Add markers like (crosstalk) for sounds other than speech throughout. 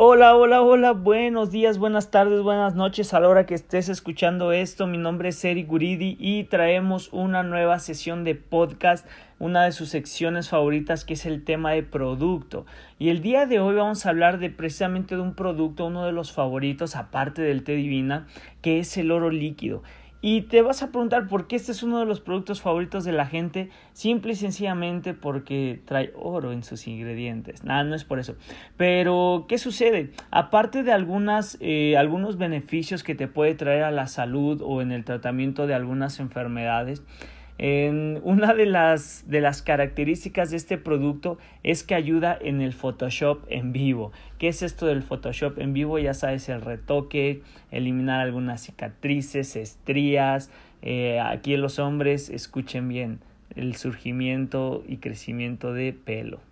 Hola, hola, hola, buenos días, buenas tardes, buenas noches a la hora que estés escuchando esto. Mi nombre es Eri Guridi y traemos una nueva sesión de podcast, una de sus secciones favoritas que es el tema de producto. Y el día de hoy vamos a hablar de precisamente de un producto, uno de los favoritos aparte del té divina, que es el oro líquido. Y te vas a preguntar por qué este es uno de los productos favoritos de la gente, simple y sencillamente porque trae oro en sus ingredientes. Nada, no es por eso. Pero, ¿qué sucede? Aparte de algunas, eh, algunos beneficios que te puede traer a la salud o en el tratamiento de algunas enfermedades, en una de las, de las características de este producto es que ayuda en el Photoshop en vivo. ¿Qué es esto del Photoshop en vivo? Ya sabes, el retoque, eliminar algunas cicatrices, estrías. Eh, aquí los hombres escuchen bien el surgimiento y crecimiento de pelo.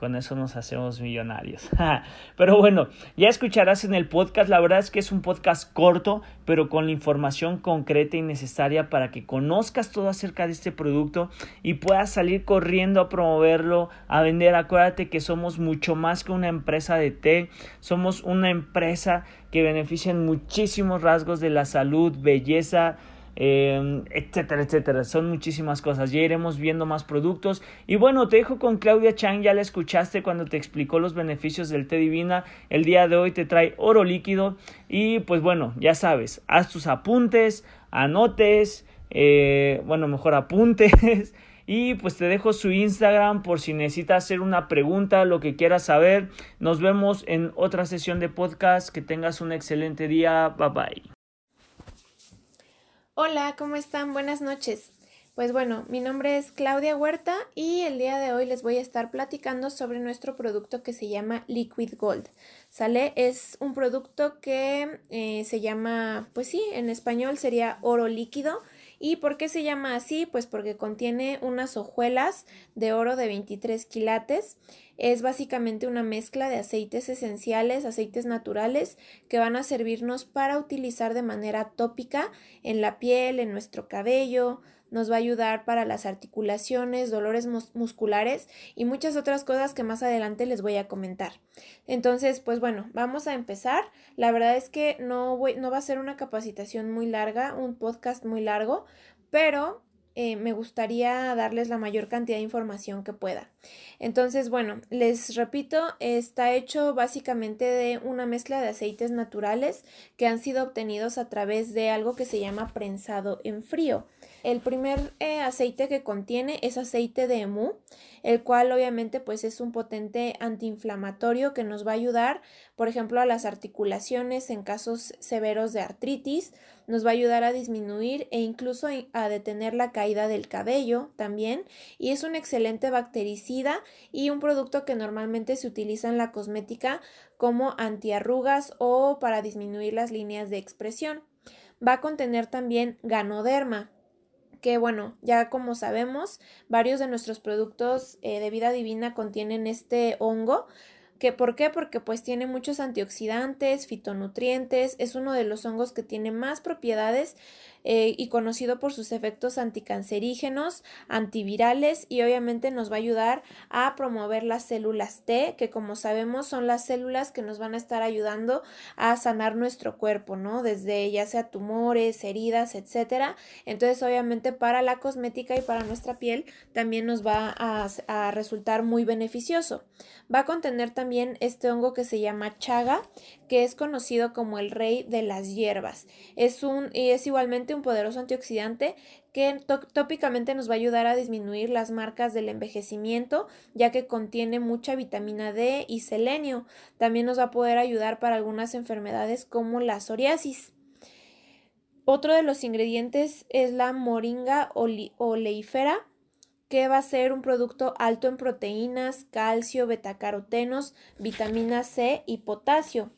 Con eso nos hacemos millonarios. (laughs) pero bueno, ya escucharás en el podcast. La verdad es que es un podcast corto, pero con la información concreta y necesaria para que conozcas todo acerca de este producto y puedas salir corriendo a promoverlo, a vender. Acuérdate que somos mucho más que una empresa de té. Somos una empresa que beneficia en muchísimos rasgos de la salud, belleza, Em, etcétera, etcétera. Son muchísimas cosas. Ya iremos viendo más productos. Y bueno, te dejo con Claudia Chang. Ya la escuchaste cuando te explicó los beneficios del té divina. El día de hoy te trae oro líquido. Y pues bueno, ya sabes, haz tus apuntes, anotes, eh, bueno, mejor apuntes. (laughs) Y pues te dejo su Instagram por si necesitas hacer una pregunta, lo que quieras saber. Nos vemos en otra sesión de podcast. Que tengas un excelente día. Bye bye. Hola, ¿cómo están? Buenas noches. Pues bueno, mi nombre es Claudia Huerta y el día de hoy les voy a estar platicando sobre nuestro producto que se llama Liquid Gold. ¿Sale? Es un producto que eh, se llama, pues sí, en español sería oro líquido. ¿Y por qué se llama así? Pues porque contiene unas hojuelas de oro de 23 quilates. Es básicamente una mezcla de aceites esenciales, aceites naturales, que van a servirnos para utilizar de manera tópica en la piel, en nuestro cabello, nos va a ayudar para las articulaciones, dolores musculares y muchas otras cosas que más adelante les voy a comentar. Entonces, pues bueno, vamos a empezar. La verdad es que no, no va a ser una capacitación muy larga, un podcast muy largo, pero eh, me gustaría darles la mayor cantidad de información que pueda. Entonces, bueno, les repito, está hecho básicamente de una mezcla de aceites naturales que han sido obtenidos a través de algo que se llama prensado en frío. El primer eh, aceite que contiene es aceite de emu, el cual obviamente pues es un potente antiinflamatorio que nos va a ayudar, por ejemplo, a las articulaciones en casos severos de artritis, nos va a ayudar a disminuir e incluso a detener la caída del cabello también, y es un excelente bactericida y un producto que normalmente se utiliza en la cosmética como antiarrugas o para disminuir las líneas de expresión. Va a contener también ganoderma, que bueno, ya como sabemos, varios de nuestros productos eh, de vida divina contienen este hongo. ¿Que ¿Por qué? Porque pues tiene muchos antioxidantes, fitonutrientes, es uno de los hongos que tiene más propiedades eh, y conocido por sus efectos anticancerígenos, antivirales y obviamente nos va a ayudar a promover las células T, que como sabemos son las células que nos van a estar ayudando a sanar nuestro cuerpo, ¿no? Desde ya sea tumores, heridas, etcétera. Entonces, obviamente para la cosmética y para nuestra piel también nos va a, a resultar muy beneficioso. Va a contener también este hongo que se llama chaga, que es conocido como el rey de las hierbas. Es un y es igualmente un poderoso antioxidante que tópicamente nos va a ayudar a disminuir las marcas del envejecimiento, ya que contiene mucha vitamina D y selenio. También nos va a poder ayudar para algunas enfermedades como la psoriasis. Otro de los ingredientes es la moringa oleífera, que va a ser un producto alto en proteínas, calcio, betacarotenos, vitamina C y potasio.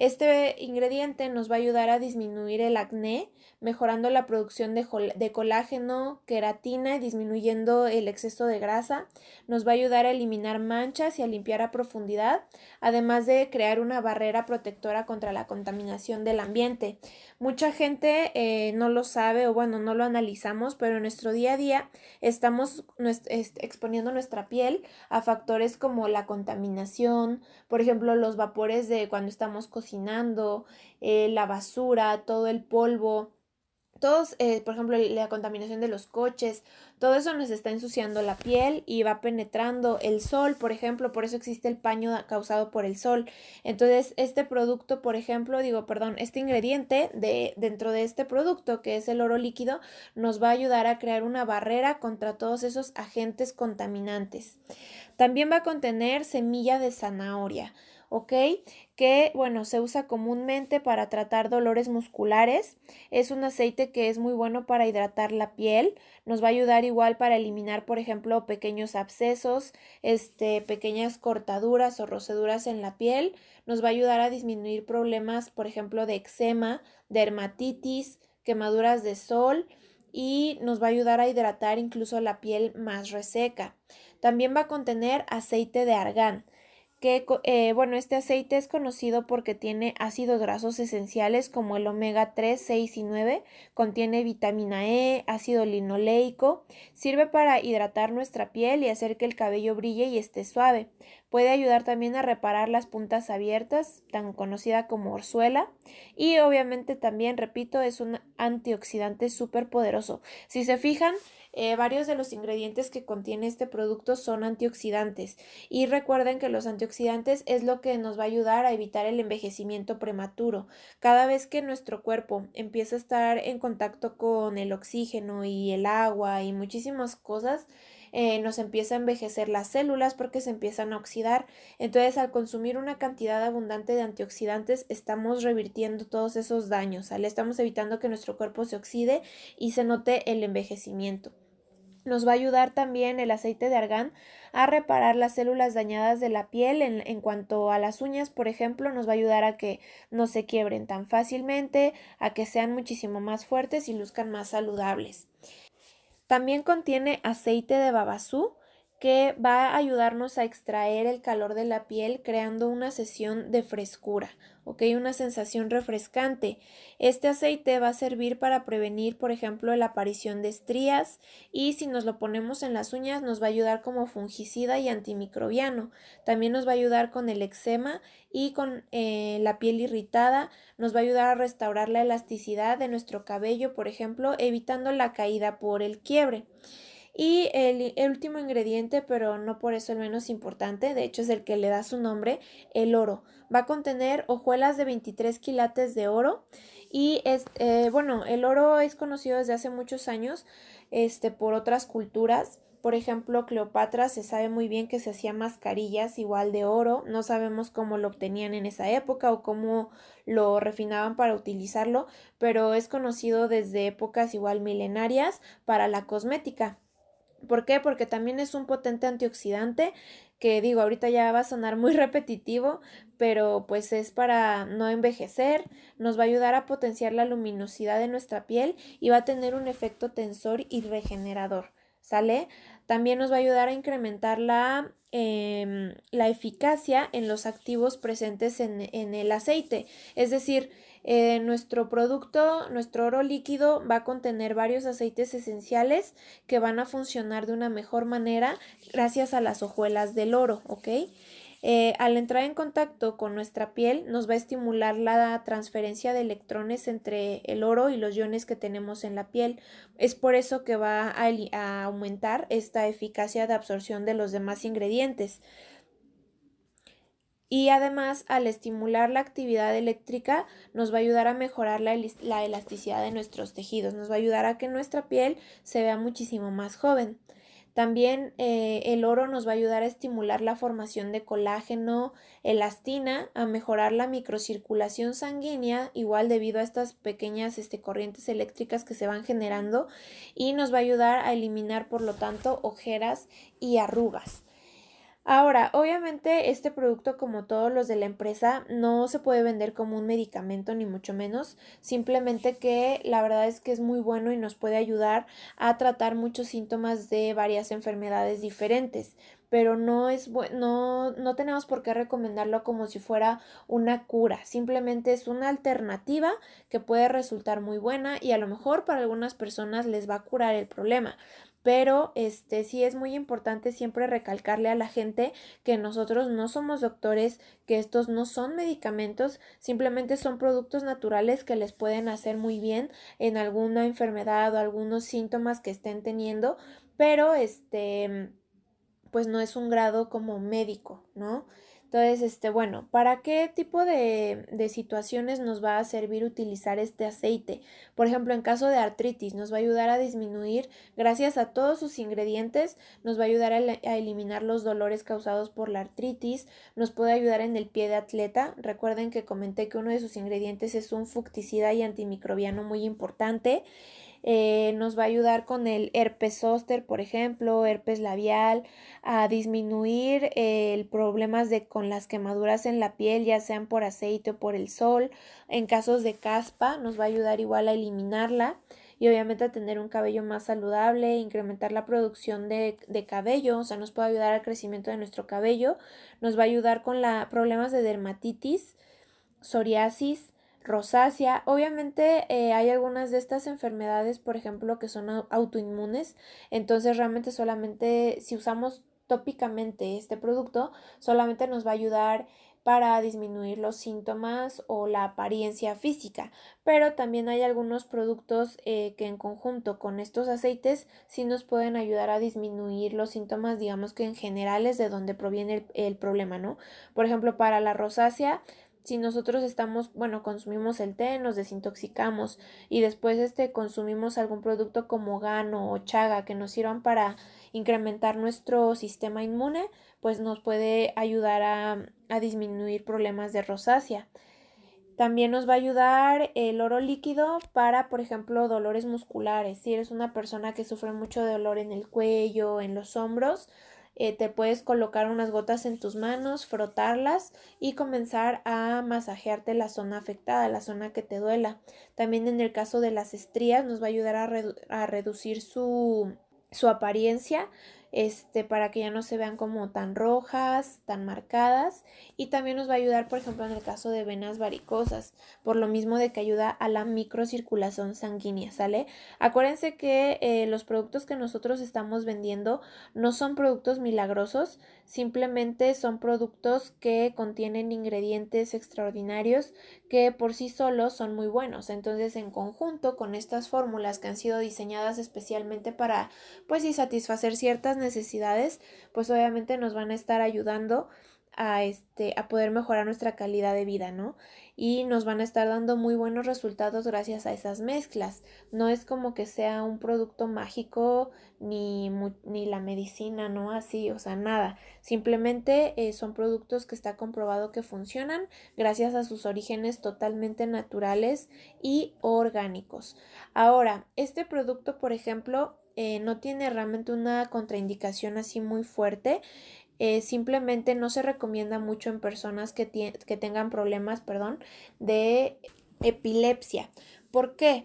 Este ingrediente nos va a ayudar a disminuir el acné, mejorando la producción de, colágeno, queratina y disminuyendo el exceso de grasa. Nos va a ayudar a eliminar manchas y a limpiar a profundidad, además de crear una barrera protectora contra la contaminación del ambiente. Mucha gente eh, no lo sabe o bueno, no lo analizamos, pero en nuestro día a día estamos exponiendo nuestra piel a factores como la contaminación, por ejemplo, los vapores de cuando estamos cocinando, eh, la basura, todo el polvo, todos, eh, por ejemplo, la contaminación de los coches, todo eso nos está ensuciando la piel y va penetrando el sol, por ejemplo, por eso existe el paño causado por el sol. Entonces, este producto, por ejemplo, digo, perdón, este ingrediente de dentro de este producto, que es el oro líquido, nos va a ayudar a crear una barrera contra todos esos agentes contaminantes. También va a contener semilla de zanahoria. ¿ok? Que, bueno, se usa comúnmente para tratar dolores musculares. Es un aceite que es muy bueno para hidratar la piel. Nos va a ayudar igual para eliminar, por ejemplo, pequeños abscesos, este, pequeñas cortaduras o roceduras en la piel. Nos va a ayudar a disminuir problemas, por ejemplo, de eczema, dermatitis, quemaduras de sol y nos va a ayudar a hidratar incluso la piel más reseca. También va a contener aceite de argán eh, bueno, este aceite es conocido porque tiene ácidos grasos esenciales como el omega 3, 6 y 9, contiene vitamina E, ácido linoleico, sirve para hidratar nuestra piel y hacer que el cabello brille y esté suave. Puede ayudar también a reparar las puntas abiertas, tan conocida como orzuela, y obviamente también, repito, es un antioxidante súper poderoso. Si se fijan, eh, varios de los ingredientes que contiene este producto son antioxidantes y recuerden que los antioxidantes es lo que nos va a ayudar a evitar el envejecimiento prematuro. Cada vez que nuestro cuerpo empieza a estar en contacto con el oxígeno y el agua y muchísimas cosas, eh, nos empieza a envejecer las células porque se empiezan a oxidar. Entonces, al consumir una cantidad abundante de antioxidantes, estamos revirtiendo todos esos daños, Estamos evitando que nuestro cuerpo se oxide y se note el envejecimiento. Nos va a ayudar también el aceite de argán a reparar las células dañadas de la piel. En, en, cuanto a las uñas, por ejemplo, nos va a ayudar a que no se quiebren tan fácilmente, a que sean muchísimo más fuertes y luzcan más saludables. También contiene aceite de babasú que va a ayudarnos a extraer el calor de la piel creando una sesión de frescura, ¿ok? Una sensación refrescante. Este aceite va a servir para prevenir, por ejemplo, la aparición de estrías y si nos lo ponemos en las uñas nos va a ayudar como fungicida y antimicrobiano. También nos va a ayudar con el eczema y con eh, la piel irritada. Nos va a ayudar a restaurar la elasticidad de nuestro cabello, por ejemplo, evitando la caída por el quiebre. Y el, último ingrediente, pero no por eso el menos importante, de hecho es el que le da su nombre, el oro. Va a contener hojuelas de 23 quilates de oro y es, eh, bueno, el oro es conocido desde hace muchos años este, por otras culturas. Por ejemplo, Cleopatra se sabe muy bien que se hacía mascarillas igual de oro. No sabemos cómo lo obtenían en esa época o cómo lo refinaban para utilizarlo, pero es conocido desde épocas igual milenarias para la cosmética. ¿Por qué? Porque también es un potente antioxidante que digo, ahorita ya va a sonar muy (laughs) repetitivo, pero pues es para no envejecer, nos va a ayudar a potenciar la luminosidad de nuestra piel y va a tener un efecto tensor y regenerador, ¿sale? También nos va a ayudar a incrementar la, em, la eficacia en los activos presentes en, en el aceite, es decir, eh, nuestro producto, nuestro oro líquido va a contener varios aceites esenciales que van a funcionar de una mejor manera gracias a las hojuelas del oro, ¿ok? Eh, al entrar en contacto con nuestra piel nos va a estimular la transferencia de electrones entre el oro y los iones que tenemos en la piel. Es por eso que va a aumentar esta eficacia de absorción de los demás ingredientes y además al estimular la actividad eléctrica nos va a ayudar a mejorar la, elasticidad de nuestros tejidos, nos va a ayudar a que nuestra piel se vea muchísimo más joven. También eh, el oro nos va a ayudar a estimular la formación de colágeno, elastina, a mejorar la microcirculación sanguínea, igual debido a estas pequeñas este, corrientes eléctricas que se van generando, y nos va a ayudar a eliminar, por lo tanto, ojeras y arrugas. Ahora, obviamente este producto como todos los de la empresa no se puede vender como un medicamento ni mucho menos, simplemente que la verdad es que es muy bueno y nos puede ayudar a tratar muchos síntomas de varias enfermedades diferentes. Pero no es no, no tenemos por qué recomendarlo como si fuera una cura, simplemente es una alternativa que puede resultar muy buena y a lo mejor para algunas personas les va a curar el problema pero este sí es muy importante siempre recalcarle a la gente que nosotros no somos doctores, que estos no son medicamentos, simplemente son productos naturales que les pueden hacer muy bien en alguna enfermedad o algunos síntomas que estén teniendo, pero este pues no es un grado como médico, ¿no? Entonces, este, bueno, ¿para qué tipo de, de, situaciones nos va a servir utilizar este aceite? Por ejemplo, en caso de artritis, nos va a ayudar a disminuir, gracias a todos sus ingredientes, nos va a ayudar a, eliminar los dolores causados por la artritis, nos puede ayudar en el pie de atleta. Recuerden que comenté que uno de sus ingredientes es un fucticida y antimicrobiano muy importante. Eh, nos va a ayudar con el herpes zóster, por ejemplo, herpes labial, a disminuir eh, el problemas de con las quemaduras en la piel, ya sean por aceite o por el sol. En casos de caspa, nos va a ayudar igual a eliminarla y obviamente a tener un cabello más saludable, incrementar la producción de, de, cabello, o sea, nos puede ayudar al crecimiento de nuestro cabello, nos va a ayudar con la, problemas de dermatitis, psoriasis, rosácea. Obviamente eh, hay algunas de estas enfermedades, por ejemplo, que son autoinmunes, entonces realmente solamente si usamos tópicamente este producto, solamente nos va a ayudar para disminuir los síntomas o la apariencia física, pero también hay algunos productos eh, que en conjunto con estos aceites sí nos pueden ayudar a disminuir los síntomas, digamos que en generales de donde proviene el, el problema, ¿no? Por ejemplo, para la rosácea si nosotros estamos, bueno, consumimos el té, nos desintoxicamos y después este consumimos algún producto como gano o chaga que nos sirvan para incrementar nuestro sistema inmune, pues nos puede ayudar a, a disminuir problemas de rosácea. También nos va a ayudar el oro líquido para, por ejemplo, dolores musculares. Si eres una persona que sufre mucho de dolor en el cuello, en los hombros, eh, te puedes colocar unas gotas en tus manos, frotarlas y comenzar a masajearte la zona afectada, la zona que te duela. También en el caso de las estrías nos va a ayudar a, a reducir su, su apariencia este, para que ya no se vean como tan rojas, tan marcadas y también nos va a ayudar, por ejemplo, en el caso de venas varicosas, por lo mismo de que ayuda a la microcirculación sanguínea, ¿sale? Acuérdense que eh, los productos que nosotros estamos vendiendo no son productos milagrosos, simplemente son productos que contienen ingredientes extraordinarios que por sí solos son muy buenos. Entonces, en conjunto con estas fórmulas que han sido diseñadas especialmente para, pues, y satisfacer ciertas necesidades, pues obviamente nos van a estar ayudando a este a poder mejorar nuestra calidad de vida, ¿no? Y nos van a estar dando muy buenos resultados gracias a esas mezclas. No es como que sea un producto mágico ni, ni la medicina, ¿no? Así, o sea, nada. Simplemente eh, son productos que está comprobado que funcionan gracias a sus orígenes totalmente naturales y orgánicos. Ahora, este producto, por ejemplo, eh, no tiene realmente una contraindicación así muy fuerte. Eh, simplemente no se recomienda mucho en personas que, que tengan problemas, perdón, de epilepsia. ¿Por qué?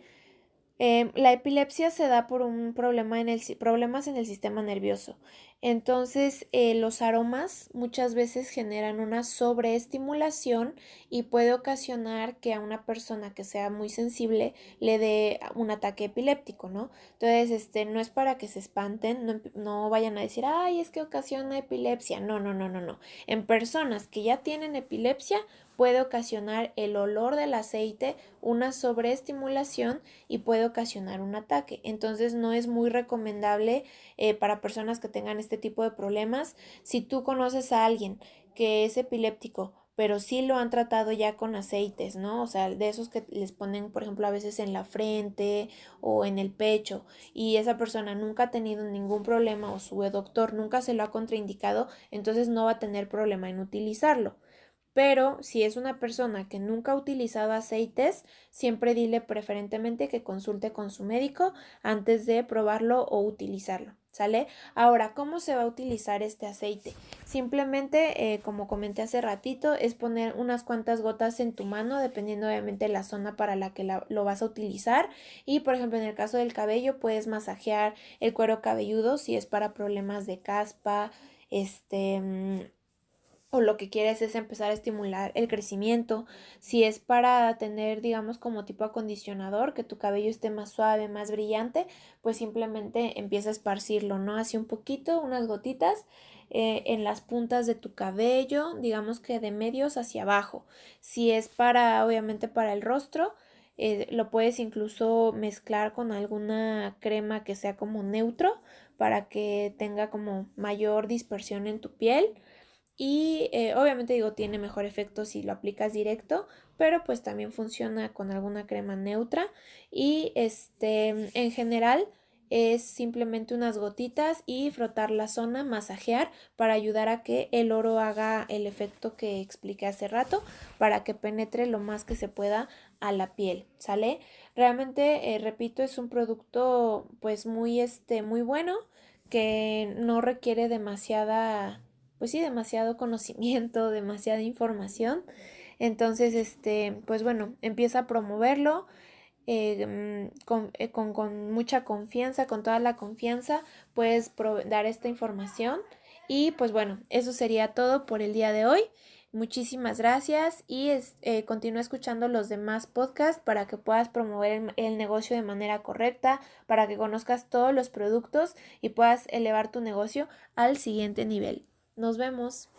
Em, la epilepsia se da por un problema en el, problemas en el sistema nervioso. Entonces, eh, los aromas muchas veces generan una sobreestimulación y puede ocasionar que a una persona que sea muy sensible le dé un ataque epiléptico, ¿no? Entonces, este, no es para que se espanten, no, no vayan a decir, ay, es que ocasiona epilepsia. No, no, no, no, no. En personas que ya tienen epilepsia, puede ocasionar el olor del aceite, una sobreestimulación y puede ocasionar un ataque. Entonces no es muy recomendable eh, para personas que tengan este tipo de problemas. Si tú conoces a alguien que es epiléptico, pero sí lo han tratado ya con aceites, ¿no? O sea, de esos que les ponen, por ejemplo, a veces en la frente o en el pecho y esa persona nunca ha tenido ningún problema o su doctor nunca se lo ha contraindicado, entonces no va a tener problema en utilizarlo Pero si es una persona que nunca ha utilizado aceites, siempre dile preferentemente que consulte con su médico antes de probarlo o utilizarlo. ¿Sale? Ahora, ¿cómo se va a utilizar este aceite? Simplemente, eh, como comenté hace ratito, es poner unas cuantas gotas en tu mano, dependiendo obviamente la zona para la que lo vas a utilizar. Y, por ejemplo, en el caso del cabello, puedes masajear el cuero cabelludo si es para problemas de caspa, este mm, o lo que quieres es empezar a estimular el crecimiento, si es para tener, digamos, como tipo acondicionador, que tu cabello esté más suave, más brillante, pues simplemente empieza a esparcirlo, ¿no? Así un poquito, unas gotitas eh, en las puntas de tu cabello, digamos que de medios hacia abajo. Si es para, obviamente, para el rostro, eh, lo puedes incluso mezclar con alguna crema que sea como neutro para que tenga como mayor dispersión en tu piel y eh, obviamente digo tiene mejor efecto si lo aplicas directo pero pues también funciona con alguna crema neutra y este en general es simplemente unas gotitas y frotar la zona, masajear para ayudar a que el oro haga el efecto que expliqué hace rato, para que penetre lo más que se pueda a la piel, ¿sale? Realmente, eh, repito, es un producto pues muy, este, muy bueno que no requiere demasiada pues sí, demasiado conocimiento, (laughs) demasiada información. Entonces, este, pues bueno, empieza a promoverlo eh, mm, eh, con, con, mucha confianza, con toda la confianza, puedes dar esta información. Y pues bueno, eso sería todo por el día de hoy. Muchísimas gracias y eh, continúa escuchando los demás podcasts para que puedas promover el, negocio de manera correcta, para que conozcas todos los productos y puedas elevar tu negocio al siguiente nivel. Nos vemos.